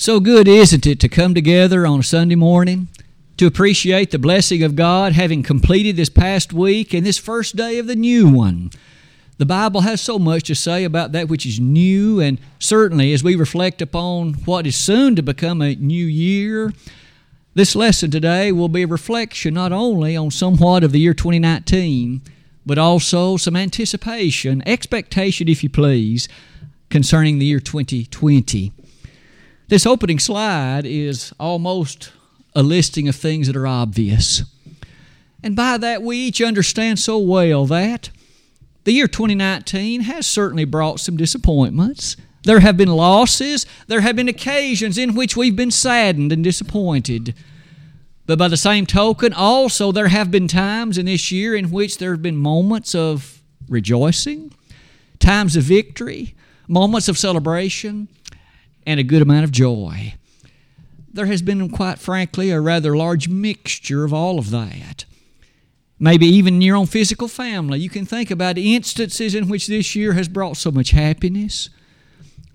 So good, isn't it, to come together on a Sunday morning to appreciate the blessing of God having completed this past week and this first day of the new one? The Bible has so much to say about that which is new, and certainly as we reflect upon what is soon to become a new year, this lesson today will be a reflection not only on somewhat of the year 2019, but also some anticipation, expectation, if you please, concerning the year 2020. This opening slide is almost a listing of things that are obvious. And by that, we each understand so well that the year 2019 has certainly brought some disappointments. There have been losses. There have been occasions in which we've been saddened and disappointed. But by the same token, also there have been times in this year in which there have been moments of rejoicing, times of victory, moments of celebration, and a good amount of joy. There has been, quite frankly, a rather large mixture of all of that. Maybe even in your own physical family, you can think about instances in which this year has brought so much happiness,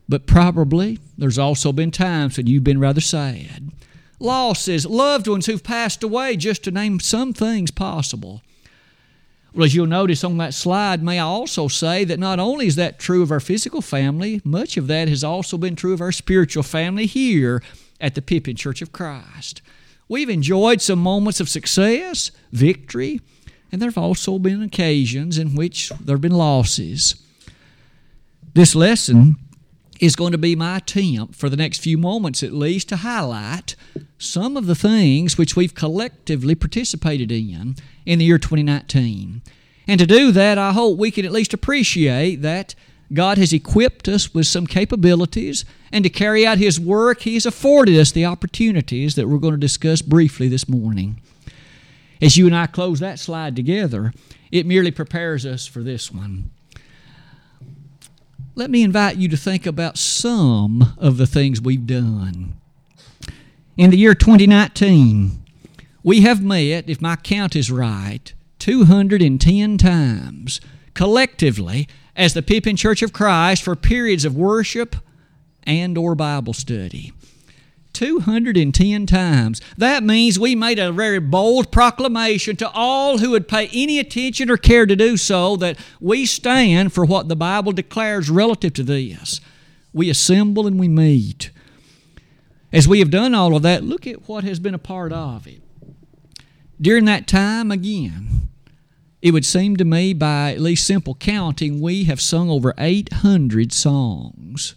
but probably there's also been times when you've been rather sad. Losses, loved ones who've passed away, just to name some things possible. Well, as you'll notice on that slide, may I also say that not only is that true of our physical family, much of that has also been true of our spiritual family here at the Pippin Church of Christ. We've enjoyed some moments of success, victory, and there have also been occasions in which there have been losses. This lesson is going to be my attempt for the next few moments at least to highlight some of the things which we've collectively participated in in the year 2019. And to do that, I hope we can at least appreciate that God has equipped us with some capabilities, and to carry out His work, He has afforded us the opportunities that we're going to discuss briefly this morning. As you and I close that slide together, it merely prepares us for this one let me invite you to think about some of the things we've done. In the year 2019, we have met, if my count is right, 210 times collectively as the Pippin Church of Christ for periods of worship and or Bible study. 210 times. That means we made a very bold proclamation to all who would pay any attention or care to do so that we stand for what the Bible declares relative to this. We assemble and we meet. As we have done all of that, look at what has been a part of it. During that time, again, it would seem to me, by at least simple counting, we have sung over 800 songs.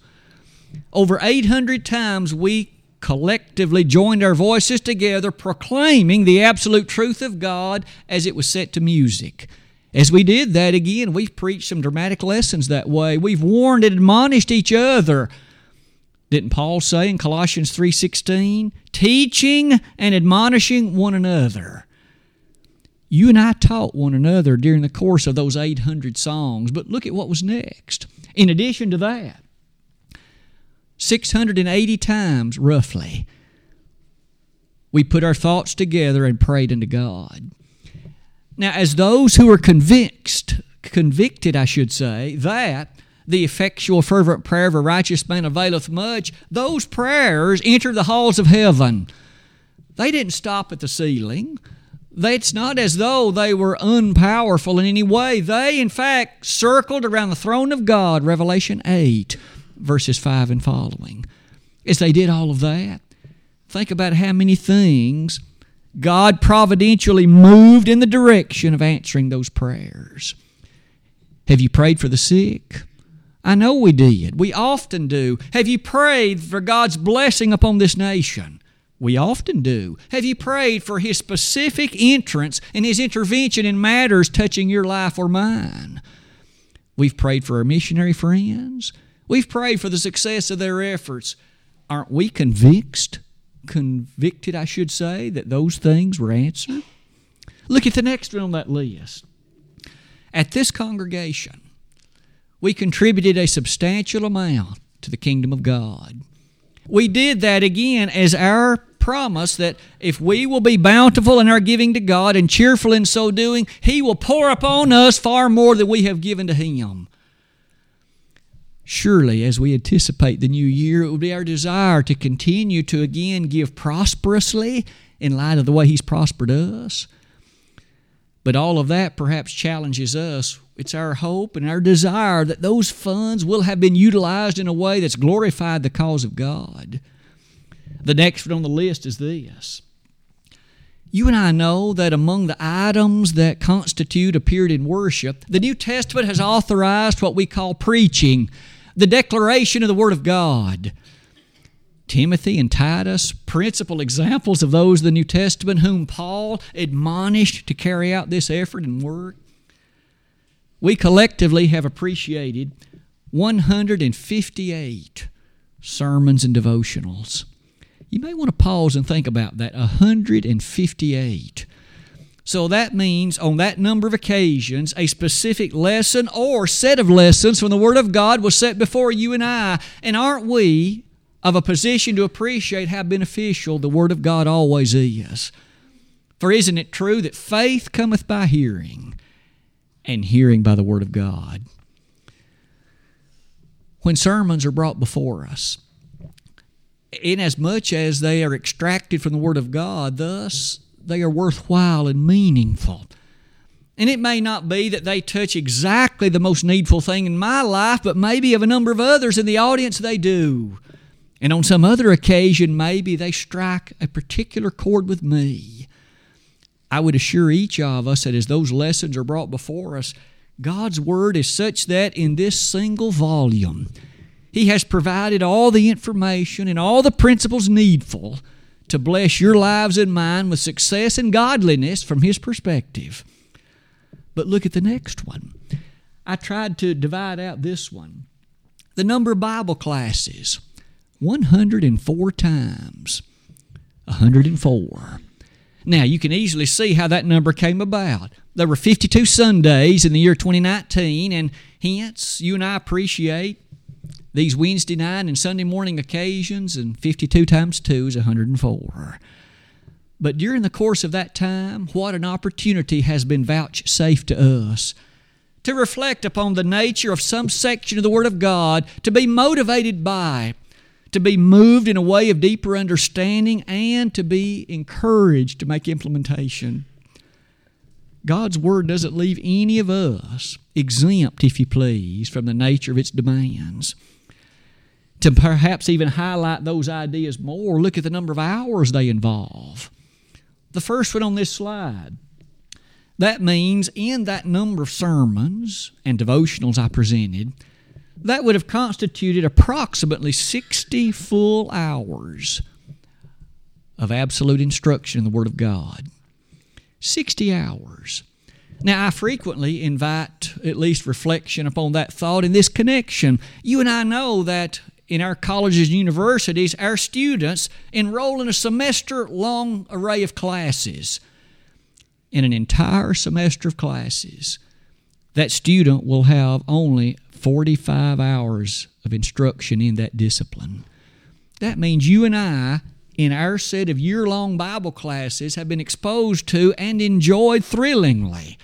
Over 800 times we collectively joined our voices together, proclaiming the absolute truth of God as it was set to music. As we did that again, we've preached some dramatic lessons that way. We've warned and admonished each other. Didn't Paul say in Colossians 3:16, teaching and admonishing one another? You and I taught one another during the course of those 800 songs, but look at what was next. In addition to that, 680 times, roughly, we put our thoughts together and prayed unto God. Now, as those who are convinced, convicted, I should say, that the effectual, fervent prayer of a righteous man availeth much, those prayers enter the halls of heaven. They didn't stop at the ceiling. It's not as though they were unpowerful in any way. They, in fact, circled around the throne of God, Revelation 8 verses 5 and following. As they did all of that, think about how many things God providentially moved in the direction of answering those prayers. Have you prayed for the sick? I know we did. We often do. Have you prayed for God's blessing upon this nation? We often do. Have you prayed for His specific entrance and His intervention in matters touching your life or mine? We've prayed for our missionary friends. We've prayed for the success of their efforts. Aren't we convinced, convicted, I should say, that those things were answered? Look at the next one on that list. At this congregation, we contributed a substantial amount to the kingdom of God. We did that again as our promise that if we will be bountiful in our giving to God and cheerful in so doing, He will pour upon us far more than we have given to Him. Surely, as we anticipate the new year, it will be our desire to continue to again give prosperously in light of the way He's prospered us. But all of that perhaps challenges us. It's our hope and our desire that those funds will have been utilized in a way that's glorified the cause of God. The next one on the list is this. You and I know that among the items that constitute a period in worship, the New Testament has authorized what we call preaching the declaration of the Word of God. Timothy and Titus, principal examples of those of the New Testament whom Paul admonished to carry out this effort and work. We collectively have appreciated 158 sermons and devotionals. You may want to pause and think about that 158. So that means on that number of occasions, a specific lesson or set of lessons from the Word of God was set before you and I. And aren't we of a position to appreciate how beneficial the Word of God always is? For isn't it true that faith cometh by hearing, and hearing by the Word of God? When sermons are brought before us, inasmuch as they are extracted from the Word of God, thus they are worthwhile and meaningful. And it may not be that they touch exactly the most needful thing in my life, but maybe of a number of others in the audience they do. And on some other occasion, maybe they strike a particular chord with me. I would assure each of us that as those lessons are brought before us, God's Word is such that in this single volume, He has provided all the information and all the principles needful to bless your lives and mine with success and godliness from His perspective. But look at the next one. I tried to divide out this one. The number of Bible classes 104 times. 104. Now, you can easily see how that number came about. There were 52 Sundays in the year 2019, and hence you and I appreciate these Wednesday night and Sunday morning occasions, and 52 times 2 is 104. But during the course of that time, what an opportunity has been vouchsafed to us to reflect upon the nature of some section of the Word of God, to be motivated by, to be moved in a way of deeper understanding, and to be encouraged to make implementation. God's Word doesn't leave any of us exempt, if you please, from the nature of its demands to perhaps even highlight those ideas more, look at the number of hours they involve. The first one on this slide. That means in that number of sermons and devotionals I presented, that would have constituted approximately 60 full hours of absolute instruction in the Word of God. 60 hours. Now, I frequently invite at least reflection upon that thought in this connection. You and I know that in our colleges and universities, our students enroll in a semester long array of classes. In an entire semester of classes, that student will have only 45 hours of instruction in that discipline. That means you and I, in our set of year long Bible classes, have been exposed to and enjoyed thrillingly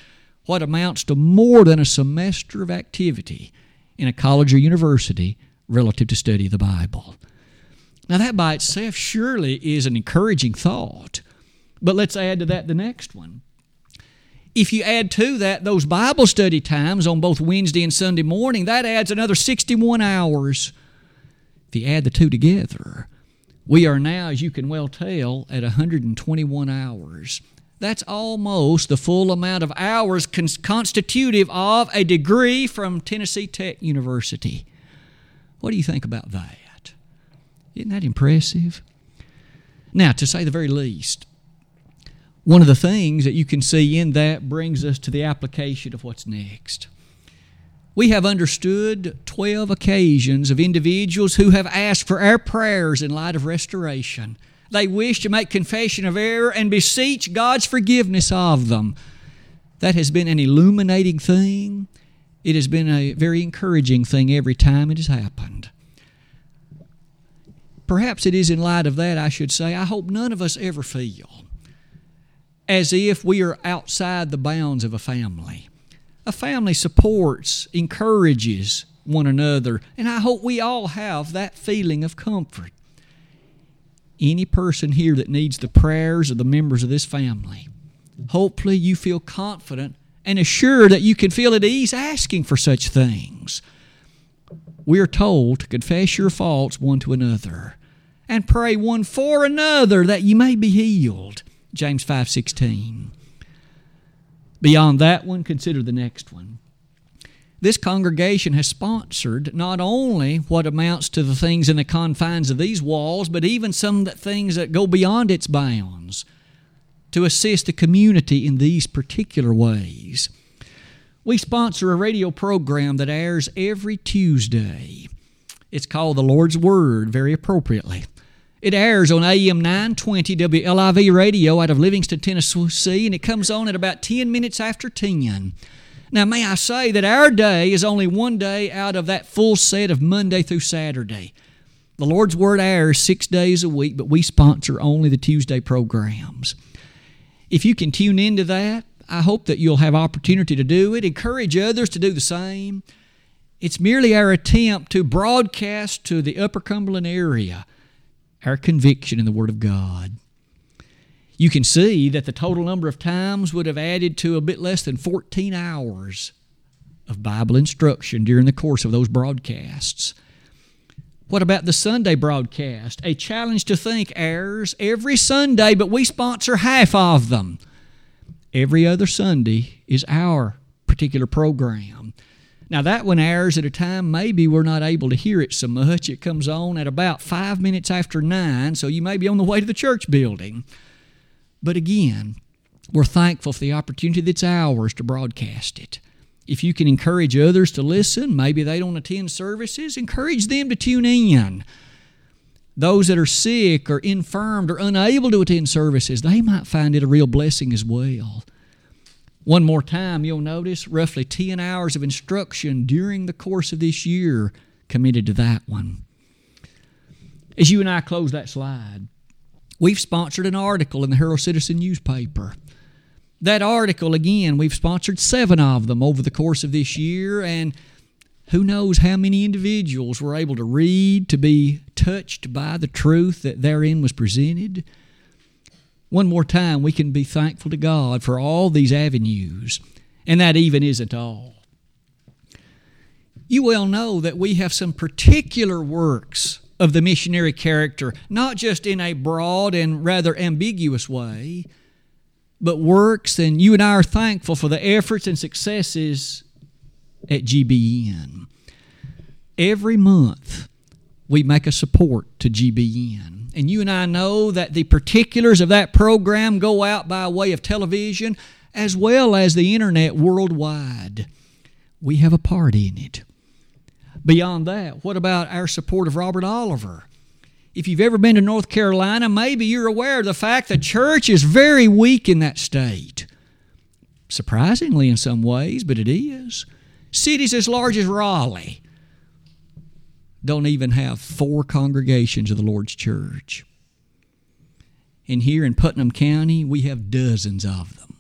what amounts to more than a semester of activity in a college or university relative to study of the Bible. Now, that by itself surely is an encouraging thought, but let's add to that the next one. If you add to that those Bible study times on both Wednesday and Sunday morning, that adds another 61 hours. If you add the two together, we are now, as you can well tell, at 121 hours. That's almost the full amount of hours constitutive of a degree from Tennessee Tech University. What do you think about that? Isn't that impressive? Now, to say the very least, one of the things that you can see in that brings us to the application of what's next. We have understood 12 occasions of individuals who have asked for our prayers in light of restoration. They wish to make confession of error and beseech God's forgiveness of them. That has been an illuminating thing it has been a very encouraging thing every time it has happened. Perhaps it is in light of that, I should say, I hope none of us ever feel as if we are outside the bounds of a family. A family supports, encourages, one another. And I hope we all have that feeling of comfort. Any person here that needs the prayers of the members of this family, hopefully you feel confident and assured that you can feel at ease asking for such things. We are told to confess your faults one to another and pray one for another that you may be healed. James 5:16. Beyond that one, consider the next one. This congregation has sponsored not only what amounts to the things in the confines of these walls, but even some things that go beyond its bounds to assist the community in these particular ways. We sponsor a radio program that airs every Tuesday. It's called The Lord's Word, very appropriately. It airs on AM 920 WLIV radio out of Livingston, Tennessee, and it comes on at about 10 minutes after 10. Now, may I say that our day is only one day out of that full set of Monday through Saturday. The Lord's Word airs six days a week, but we sponsor only the Tuesday programs. If you can tune into that, I hope that you'll have opportunity to do it. Encourage others to do the same. It's merely our attempt to broadcast to the Upper Cumberland area our conviction in the Word of God. You can see that the total number of times would have added to a bit less than 14 hours of Bible instruction during the course of those broadcasts. What about the Sunday broadcast? A challenge to think airs every Sunday, but we sponsor half of them. Every other Sunday is our particular program. Now, that one airs at a time maybe we're not able to hear it so much. It comes on at about five minutes after nine, so you may be on the way to the church building. But again, we're thankful for the opportunity that's ours to broadcast it. If you can encourage others to listen, maybe they don't attend services, encourage them to tune in those that are sick or infirmed or unable to attend services, they might find it a real blessing as well. One more time, you'll notice roughly 10 hours of instruction during the course of this year committed to that one. As you and I close that slide, we've sponsored an article in the Herald Citizen newspaper. That article, again, we've sponsored seven of them over the course of this year, and who knows how many individuals were able to read, to be touched by the truth that therein was presented. One more time, we can be thankful to God for all these avenues, and that even isn't all. You well know that we have some particular works of the missionary character, not just in a broad and rather ambiguous way, but works, and you and I are thankful for the efforts and successes at GBN. Every month, we make a support to GBN. And you and I know that the particulars of that program go out by way of television as well as the internet worldwide. We have a part in it. Beyond that, what about our support of Robert Oliver? If you've ever been to North Carolina, maybe you're aware of the fact the church is very weak in that state. Surprisingly, in some ways, but it is. Cities as large as Raleigh don't even have four congregations of the Lord's church. And here in Putnam County, we have dozens of them.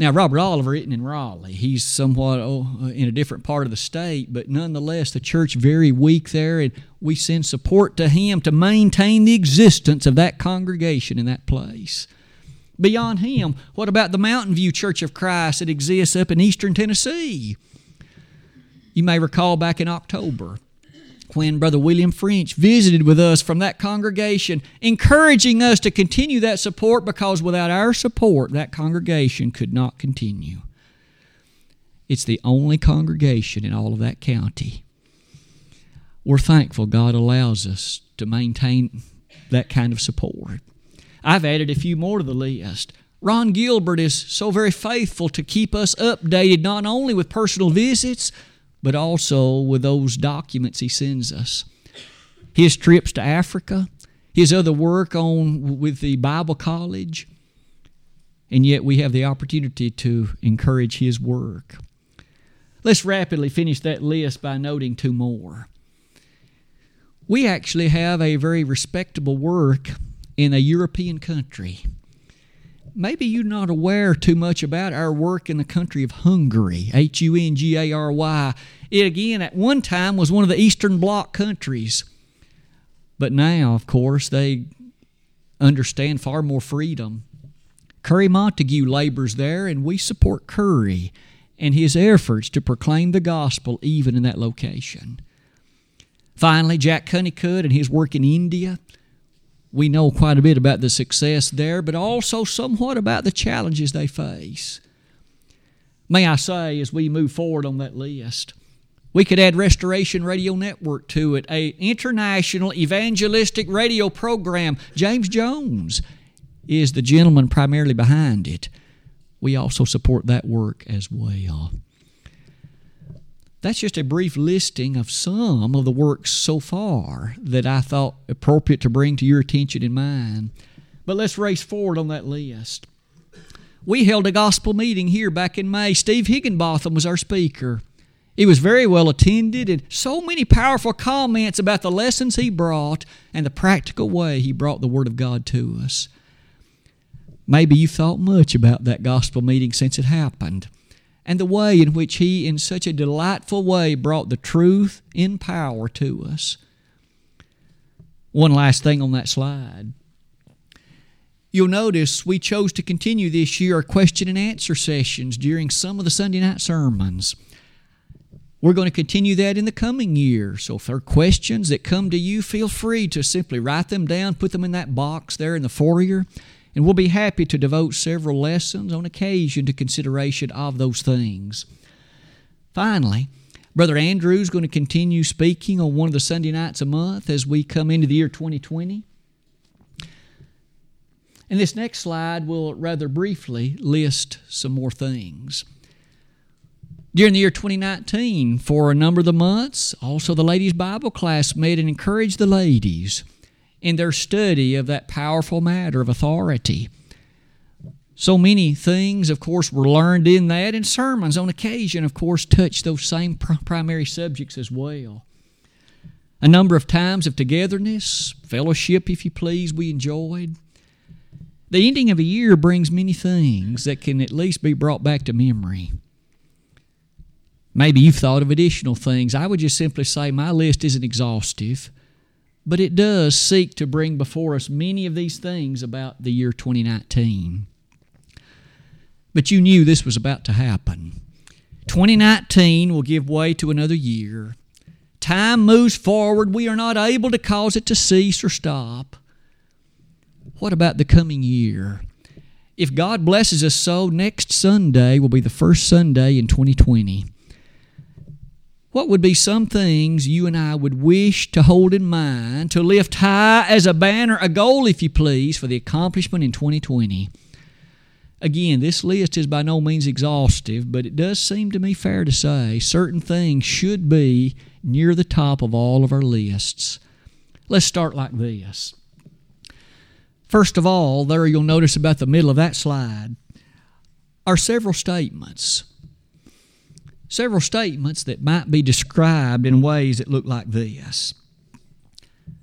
Now, Robert Oliver isn't in Raleigh. He's somewhat oh, uh, in a different part of the state, but nonetheless, the church very weak there, and we send support to him to maintain the existence of that congregation in that place. Beyond him, what about the Mountain View Church of Christ that exists up in eastern Tennessee? You may recall back in October when Brother William French visited with us from that congregation, encouraging us to continue that support because without our support, that congregation could not continue. It's the only congregation in all of that county. We're thankful God allows us to maintain that kind of support. I've added a few more to the list. Ron Gilbert is so very faithful to keep us updated not only with personal visits, but also with those documents he sends us. His trips to Africa, his other work on with the Bible College, and yet we have the opportunity to encourage his work. Let's rapidly finish that list by noting two more. We actually have a very respectable work in a European country maybe you're not aware too much about our work in the country of Hungary, H U N G A R Y. It again, at one time, was one of the Eastern Bloc countries. But now, of course, they understand far more freedom. Curry Montague labors there, and we support Curry and his efforts to proclaim the gospel even in that location. Finally, Jack Honeycutt and his work in India. We know quite a bit about the success there, but also somewhat about the challenges they face. May I say, as we move forward on that list, we could add Restoration Radio Network to it, a international evangelistic radio program. James Jones is the gentleman primarily behind it. We also support that work as well. That's just a brief listing of some of the works so far that I thought appropriate to bring to your attention and mine. But let's race forward on that list. We held a gospel meeting here back in May. Steve Higginbotham was our speaker. It was very well attended and so many powerful comments about the lessons he brought and the practical way he brought the Word of God to us. Maybe you've thought much about that gospel meeting since it happened and the way in which he, in such a delightful way, brought the truth in power to us. One last thing on that slide. You'll notice we chose to continue this year our question and answer sessions during some of the Sunday night sermons. We're going to continue that in the coming year. So if there are questions that come to you, feel free to simply write them down, put them in that box there in the foyer, and we'll be happy to devote several lessons on occasion to consideration of those things. Finally, Brother Andrew is going to continue speaking on one of the Sunday nights a month as we come into the year 2020. And this next slide will rather briefly list some more things. During the year 2019, for a number of the months, also the ladies' Bible class met and encouraged the ladies in their study of that powerful matter of authority. So many things, of course, were learned in that, and sermons on occasion, of course, touch those same primary subjects as well. A number of times of togetherness, fellowship, if you please, we enjoyed. The ending of a year brings many things that can at least be brought back to memory. Maybe you've thought of additional things. I would just simply say my list isn't exhaustive. But it does seek to bring before us many of these things about the year 2019. But you knew this was about to happen. 2019 will give way to another year. Time moves forward. We are not able to cause it to cease or stop. What about the coming year? If God blesses us so, next Sunday will be the first Sunday in 2020. What would be some things you and I would wish to hold in mind, to lift high as a banner, a goal, if you please, for the accomplishment in 2020? Again, this list is by no means exhaustive, but it does seem to me fair to say certain things should be near the top of all of our lists. Let's start like this. First of all, there you'll notice about the middle of that slide are several statements several statements that might be described in ways that look like this.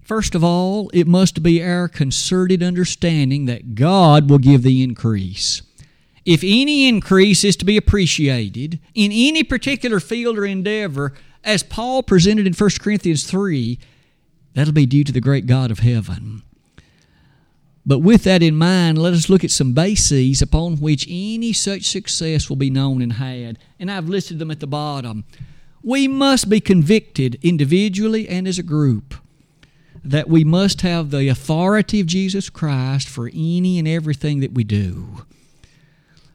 First of all, it must be our concerted understanding that God will give the increase. If any increase is to be appreciated in any particular field or endeavor, as Paul presented in 1 Corinthians 3, that'll be due to the great God of heaven. But with that in mind, let us look at some bases upon which any such success will be known and had. And I've listed them at the bottom. We must be convicted individually and as a group that we must have the authority of Jesus Christ for any and everything that we do.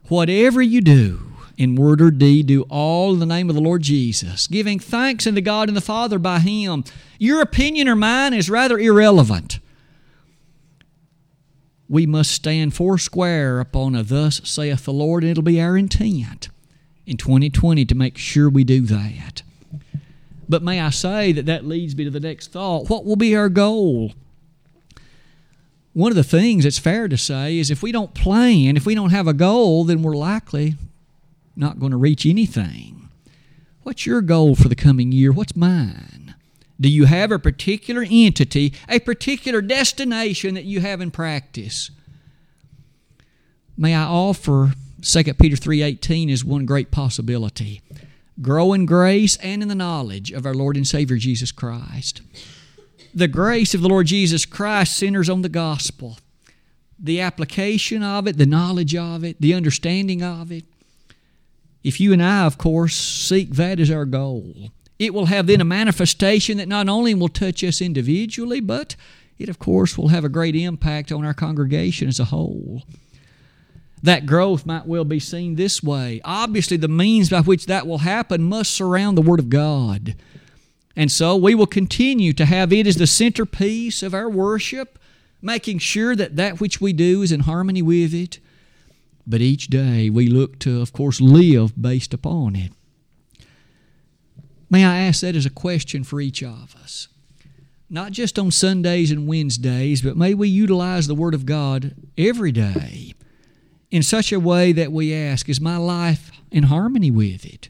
Whatever you do, in word or deed, do all in the name of the Lord Jesus, giving thanks unto God and the Father by Him. Your opinion or mine is rather irrelevant we must stand foursquare upon a thus saith the Lord, and it'll be our intent in 2020 to make sure we do that. But may I say that that leads me to the next thought. What will be our goal? One of the things that's fair to say is if we don't plan, if we don't have a goal, then we're likely not going to reach anything. What's your goal for the coming year? What's mine? Do you have a particular entity, a particular destination that you have in practice? May I offer 2 Peter 3:18 as one great possibility. grow in grace and in the knowledge of our Lord and Savior Jesus Christ. The grace of the Lord Jesus Christ centers on the gospel, the application of it, the knowledge of it, the understanding of it. If you and I, of course, seek that as our goal, it will have then a manifestation that not only will touch us individually, but it, of course, will have a great impact on our congregation as a whole. That growth might well be seen this way. Obviously, the means by which that will happen must surround the Word of God. And so we will continue to have it as the centerpiece of our worship, making sure that that which we do is in harmony with it. But each day we look to, of course, live based upon it. May I ask that as a question for each of us? Not just on Sundays and Wednesdays, but may we utilize the Word of God every day in such a way that we ask, Is my life in harmony with it?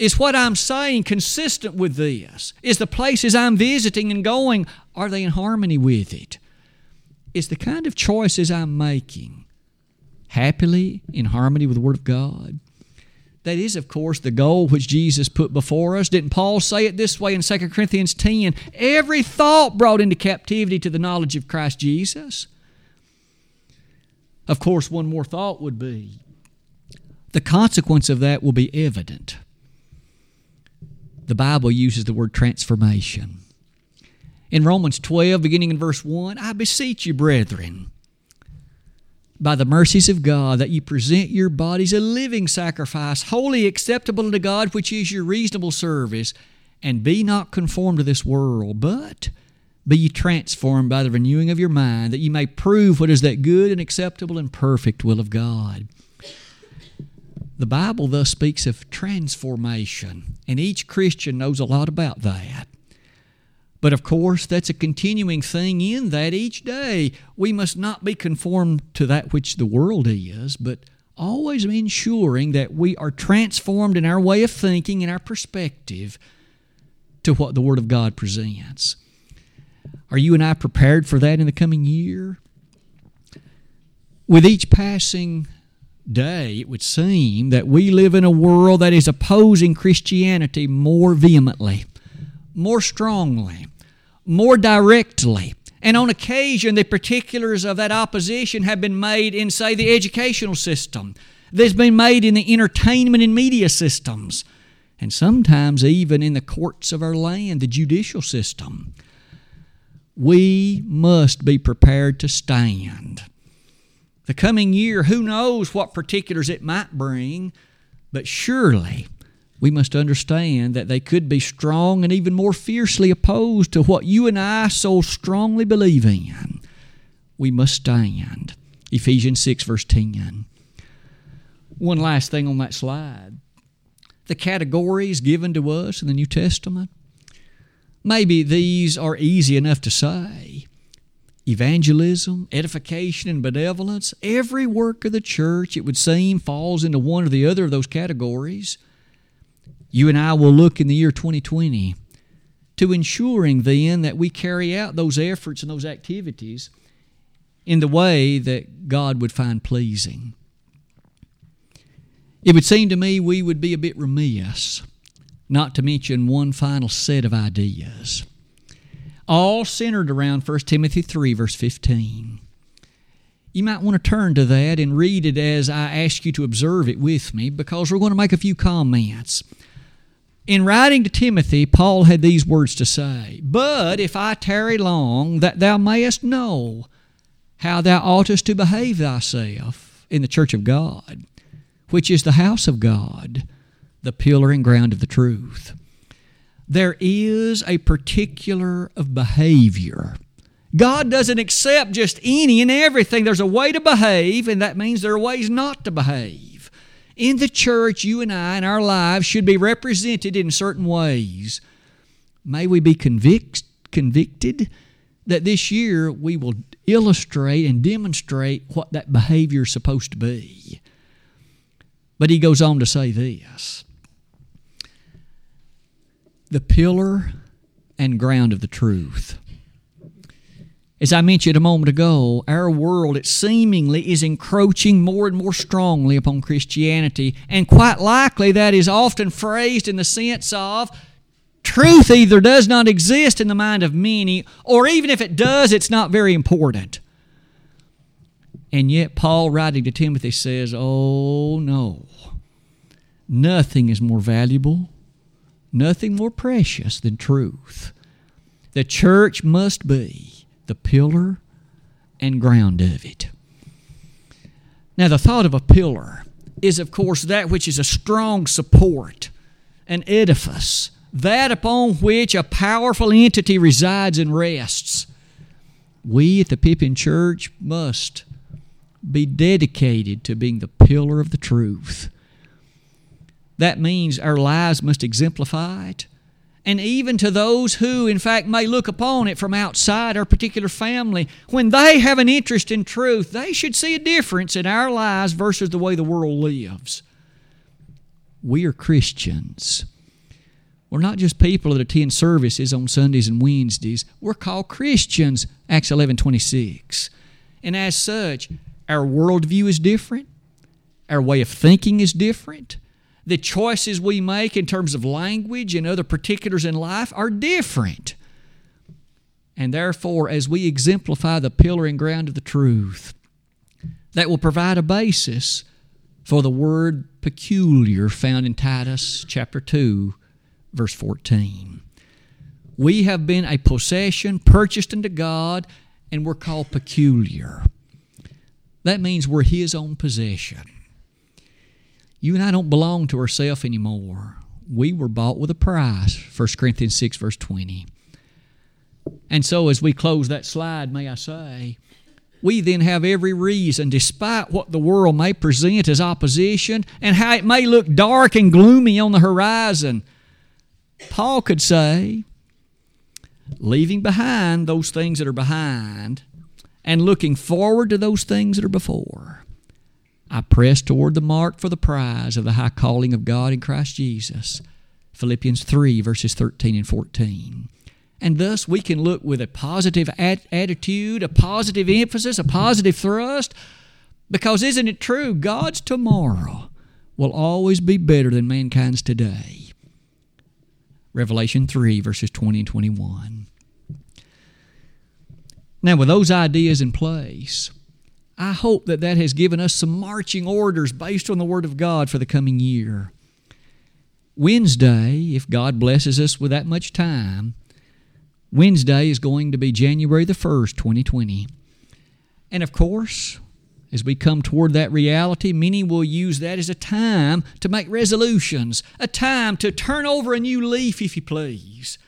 Is what I'm saying consistent with this? Is the places I'm visiting and going, are they in harmony with it? Is the kind of choices I'm making happily in harmony with the Word of God? That is, of course, the goal which Jesus put before us. Didn't Paul say it this way in 2 Corinthians 10? Every thought brought into captivity to the knowledge of Christ Jesus. Of course, one more thought would be the consequence of that will be evident. The Bible uses the word transformation. In Romans 12, beginning in verse 1, I beseech you, brethren, by the mercies of God, that you present your bodies a living sacrifice, wholly acceptable unto God, which is your reasonable service, and be not conformed to this world, but be ye transformed by the renewing of your mind, that ye may prove what is that good and acceptable and perfect will of God. The Bible thus speaks of transformation, and each Christian knows a lot about that. But of course, that's a continuing thing in that each day we must not be conformed to that which the world is, but always ensuring that we are transformed in our way of thinking and our perspective to what the Word of God presents. Are you and I prepared for that in the coming year? With each passing day, it would seem that we live in a world that is opposing Christianity more vehemently, more strongly, more directly. And on occasion, the particulars of that opposition have been made in, say, the educational system. There's been made in the entertainment and media systems, and sometimes even in the courts of our land, the judicial system we must be prepared to stand. The coming year, who knows what particulars it might bring, but surely we must understand that they could be strong and even more fiercely opposed to what you and I so strongly believe in. We must stand. Ephesians 6, verse 10. One last thing on that slide. The categories given to us in the New Testament Maybe these are easy enough to say. Evangelism, edification, and benevolence, every work of the church, it would seem, falls into one or the other of those categories. You and I will look in the year 2020 to ensuring then that we carry out those efforts and those activities in the way that God would find pleasing. It would seem to me we would be a bit remiss not to mention one final set of ideas, all centered around 1 Timothy 3, verse 15. You might want to turn to that and read it as I ask you to observe it with me because we're going to make a few comments. In writing to Timothy, Paul had these words to say But if I tarry long, that thou mayest know how thou oughtest to behave thyself in the church of God, which is the house of God the pillar and ground of the truth. There is a particular of behavior. God doesn't accept just any and everything. There's a way to behave, and that means there are ways not to behave. In the church, you and I and our lives should be represented in certain ways. May we be convict, convicted that this year we will illustrate and demonstrate what that behavior is supposed to be. But he goes on to say this the pillar and ground of the truth. As I mentioned a moment ago, our world, it seemingly is encroaching more and more strongly upon Christianity, and quite likely that is often phrased in the sense of truth either does not exist in the mind of many, or even if it does, it's not very important. And yet, Paul, writing to Timothy, says, Oh, no. Nothing is more valuable, nothing more precious than truth. The church must be the pillar and ground of it. Now, the thought of a pillar is, of course, that which is a strong support, an edifice, that upon which a powerful entity resides and rests. We at the Pippin Church must be dedicated to being the pillar of the truth. That means our lives must exemplify it and even to those who, in fact, may look upon it from outside our particular family, when they have an interest in truth, they should see a difference in our lives versus the way the world lives. We are Christians. We're not just people that attend services on Sundays and Wednesdays. We're called Christians, Acts 11 26. And as such, our worldview is different, our way of thinking is different the choices we make in terms of language and other particulars in life are different. And therefore, as we exemplify the pillar and ground of the truth, that will provide a basis for the word peculiar found in Titus chapter 2, verse 14. We have been a possession purchased unto God, and we're called peculiar. That means we're His own possession. You and I don't belong to ourselves anymore. We were bought with a price. 1 Corinthians 6, verse 20. And so, as we close that slide, may I say, we then have every reason, despite what the world may present as opposition and how it may look dark and gloomy on the horizon, Paul could say, leaving behind those things that are behind and looking forward to those things that are before. I press toward the mark for the prize of the high calling of God in Christ Jesus. Philippians 3, verses 13 and 14. And thus we can look with a positive at- attitude, a positive emphasis, a positive thrust, because isn't it true? God's tomorrow will always be better than mankind's today. Revelation 3, verses 20 and 21. Now, with those ideas in place, I hope that that has given us some marching orders based on the Word of God for the coming year. Wednesday, if God blesses us with that much time, Wednesday is going to be January the 1st, 2020. And of course, as we come toward that reality, many will use that as a time to make resolutions, a time to turn over a new leaf, if you please,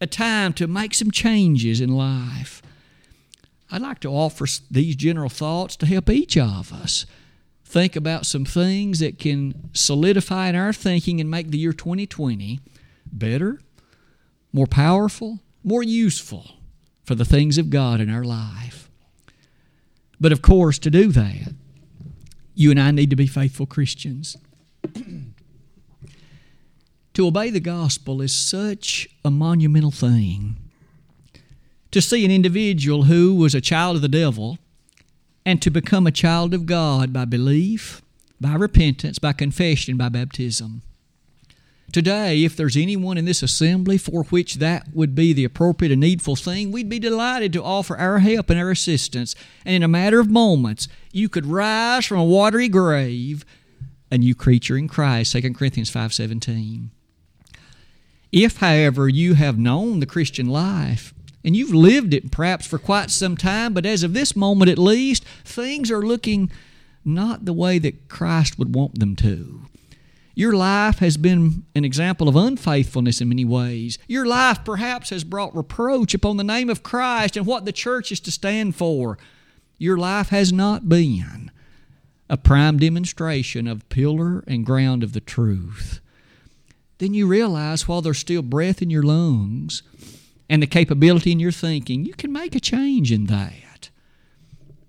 a time to make some changes in life. I'd like to offer these general thoughts to help each of us think about some things that can solidify in our thinking and make the year 2020 better, more powerful, more useful for the things of God in our life. But of course, to do that, you and I need to be faithful Christians. to obey the gospel is such a monumental thing to see an individual who was a child of the devil and to become a child of God by belief, by repentance, by confession, by baptism. Today, if there's anyone in this assembly for which that would be the appropriate and needful thing, we'd be delighted to offer our help and our assistance. And in a matter of moments, you could rise from a watery grave a new creature in Christ, 2 Corinthians 5.17. If, however, you have known the Christian life and you've lived it perhaps for quite some time, but as of this moment at least, things are looking not the way that Christ would want them to. Your life has been an example of unfaithfulness in many ways. Your life perhaps has brought reproach upon the name of Christ and what the church is to stand for. Your life has not been a prime demonstration of pillar and ground of the truth. Then you realize while there's still breath in your lungs, and the capability in your thinking, you can make a change in that.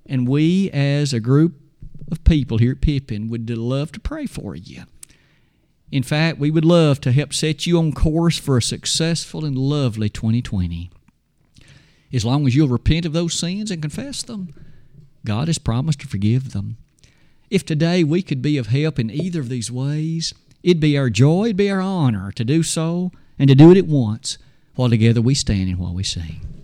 And we, as a group of people here at Pippin, would love to pray for you. In fact, we would love to help set you on course for a successful and lovely 2020. As long as you'll repent of those sins and confess them, God has promised to forgive them. If today we could be of help in either of these ways, it'd be our joy, it'd be our honor to do so and to do it at once while together we stand and while we sing.